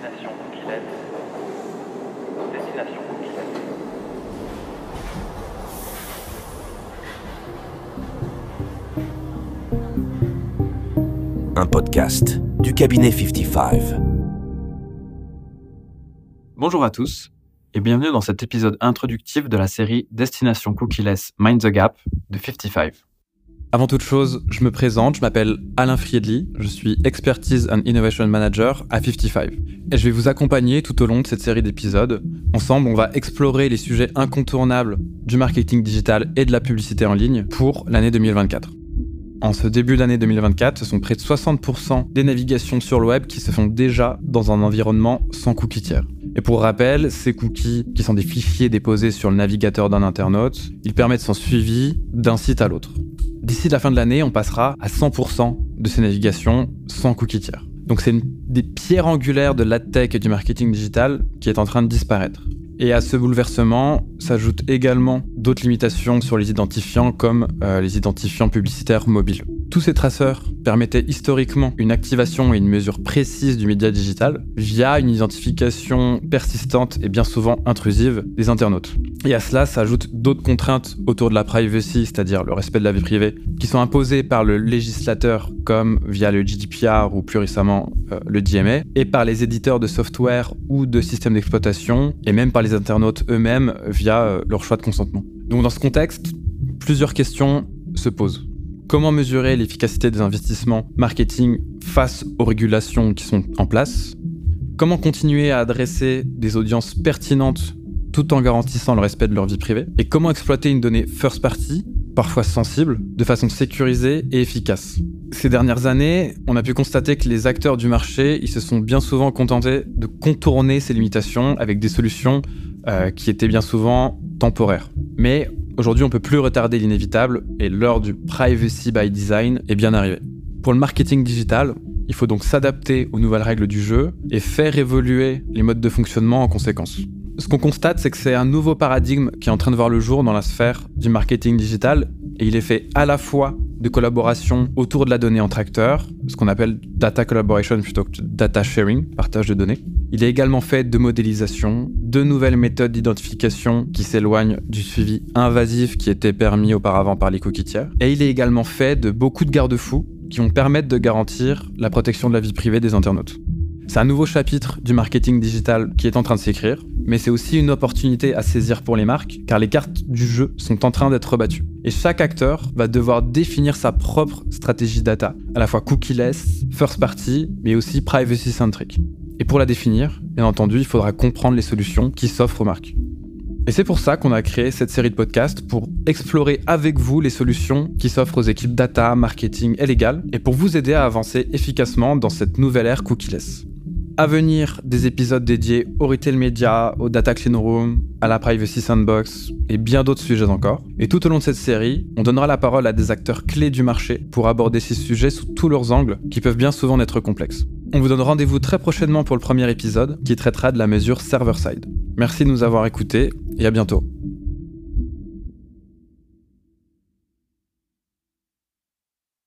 Destination. Destination un podcast du cabinet 55. Bonjour à tous et bienvenue dans cet épisode introductif de la série Destination Cookieless Mind the Gap de 55. Avant toute chose, je me présente, je m'appelle Alain Friedli, je suis Expertise and Innovation Manager à 55. Et je vais vous accompagner tout au long de cette série d'épisodes. Ensemble, on va explorer les sujets incontournables du marketing digital et de la publicité en ligne pour l'année 2024. En ce début d'année 2024, ce sont près de 60% des navigations sur le web qui se font déjà dans un environnement sans cookies tiers. Et pour rappel, ces cookies, qui sont des fichiers déposés sur le navigateur d'un internaute, ils permettent son suivi d'un site à l'autre. D'ici la fin de l'année, on passera à 100% de ces navigations sans cookies tiers. Donc c'est une des pierres angulaires de la tech et du marketing digital qui est en train de disparaître. Et à ce bouleversement s'ajoutent également d'autres limitations sur les identifiants comme euh, les identifiants publicitaires mobiles. Tous ces traceurs permettaient historiquement une activation et une mesure précise du média digital via une identification persistante et bien souvent intrusive des internautes. Et à cela s'ajoutent d'autres contraintes autour de la privacy, c'est-à-dire le respect de la vie privée, qui sont imposées par le législateur comme via le GDPR ou plus récemment euh, le DMA, et par les éditeurs de software ou de systèmes d'exploitation, et même par les internautes eux-mêmes via euh, leur choix de consentement. Donc dans ce contexte, plusieurs questions se posent. Comment mesurer l'efficacité des investissements marketing face aux régulations qui sont en place? Comment continuer à adresser des audiences pertinentes tout en garantissant le respect de leur vie privée Et comment exploiter une donnée first party, parfois sensible, de façon sécurisée et efficace Ces dernières années, on a pu constater que les acteurs du marché, se sont bien souvent contentés de contourner ces limitations avec des solutions euh, qui étaient bien souvent temporaires. Mais Aujourd'hui, on peut plus retarder l'inévitable et l'heure du privacy by design est bien arrivée. Pour le marketing digital, il faut donc s'adapter aux nouvelles règles du jeu et faire évoluer les modes de fonctionnement en conséquence. Ce qu'on constate, c'est que c'est un nouveau paradigme qui est en train de voir le jour dans la sphère du marketing digital et il est fait à la fois de collaboration autour de la donnée entre acteurs, ce qu'on appelle data collaboration plutôt que data sharing, partage de données. Il est également fait de modélisation, de nouvelles méthodes d'identification qui s'éloignent du suivi invasif qui était permis auparavant par les cookies tiers. Et il est également fait de beaucoup de garde-fous qui vont permettre de garantir la protection de la vie privée des internautes. C'est un nouveau chapitre du marketing digital qui est en train de s'écrire, mais c'est aussi une opportunité à saisir pour les marques, car les cartes du jeu sont en train d'être rebattues. Et chaque acteur va devoir définir sa propre stratégie data, à la fois cookie-less, first party, mais aussi privacy-centric. Et pour la définir, bien entendu, il faudra comprendre les solutions qui s'offrent aux marques. Et c'est pour ça qu'on a créé cette série de podcasts pour explorer avec vous les solutions qui s'offrent aux équipes data, marketing et légal, et pour vous aider à avancer efficacement dans cette nouvelle ère cookie-less. À venir, des épisodes dédiés au retail media, au data clean room, à la privacy sandbox et bien d'autres sujets encore. Et tout au long de cette série, on donnera la parole à des acteurs clés du marché pour aborder ces sujets sous tous leurs angles qui peuvent bien souvent être complexes. On vous donne rendez-vous très prochainement pour le premier épisode qui traitera de la mesure server-side. Merci de nous avoir écoutés et à bientôt.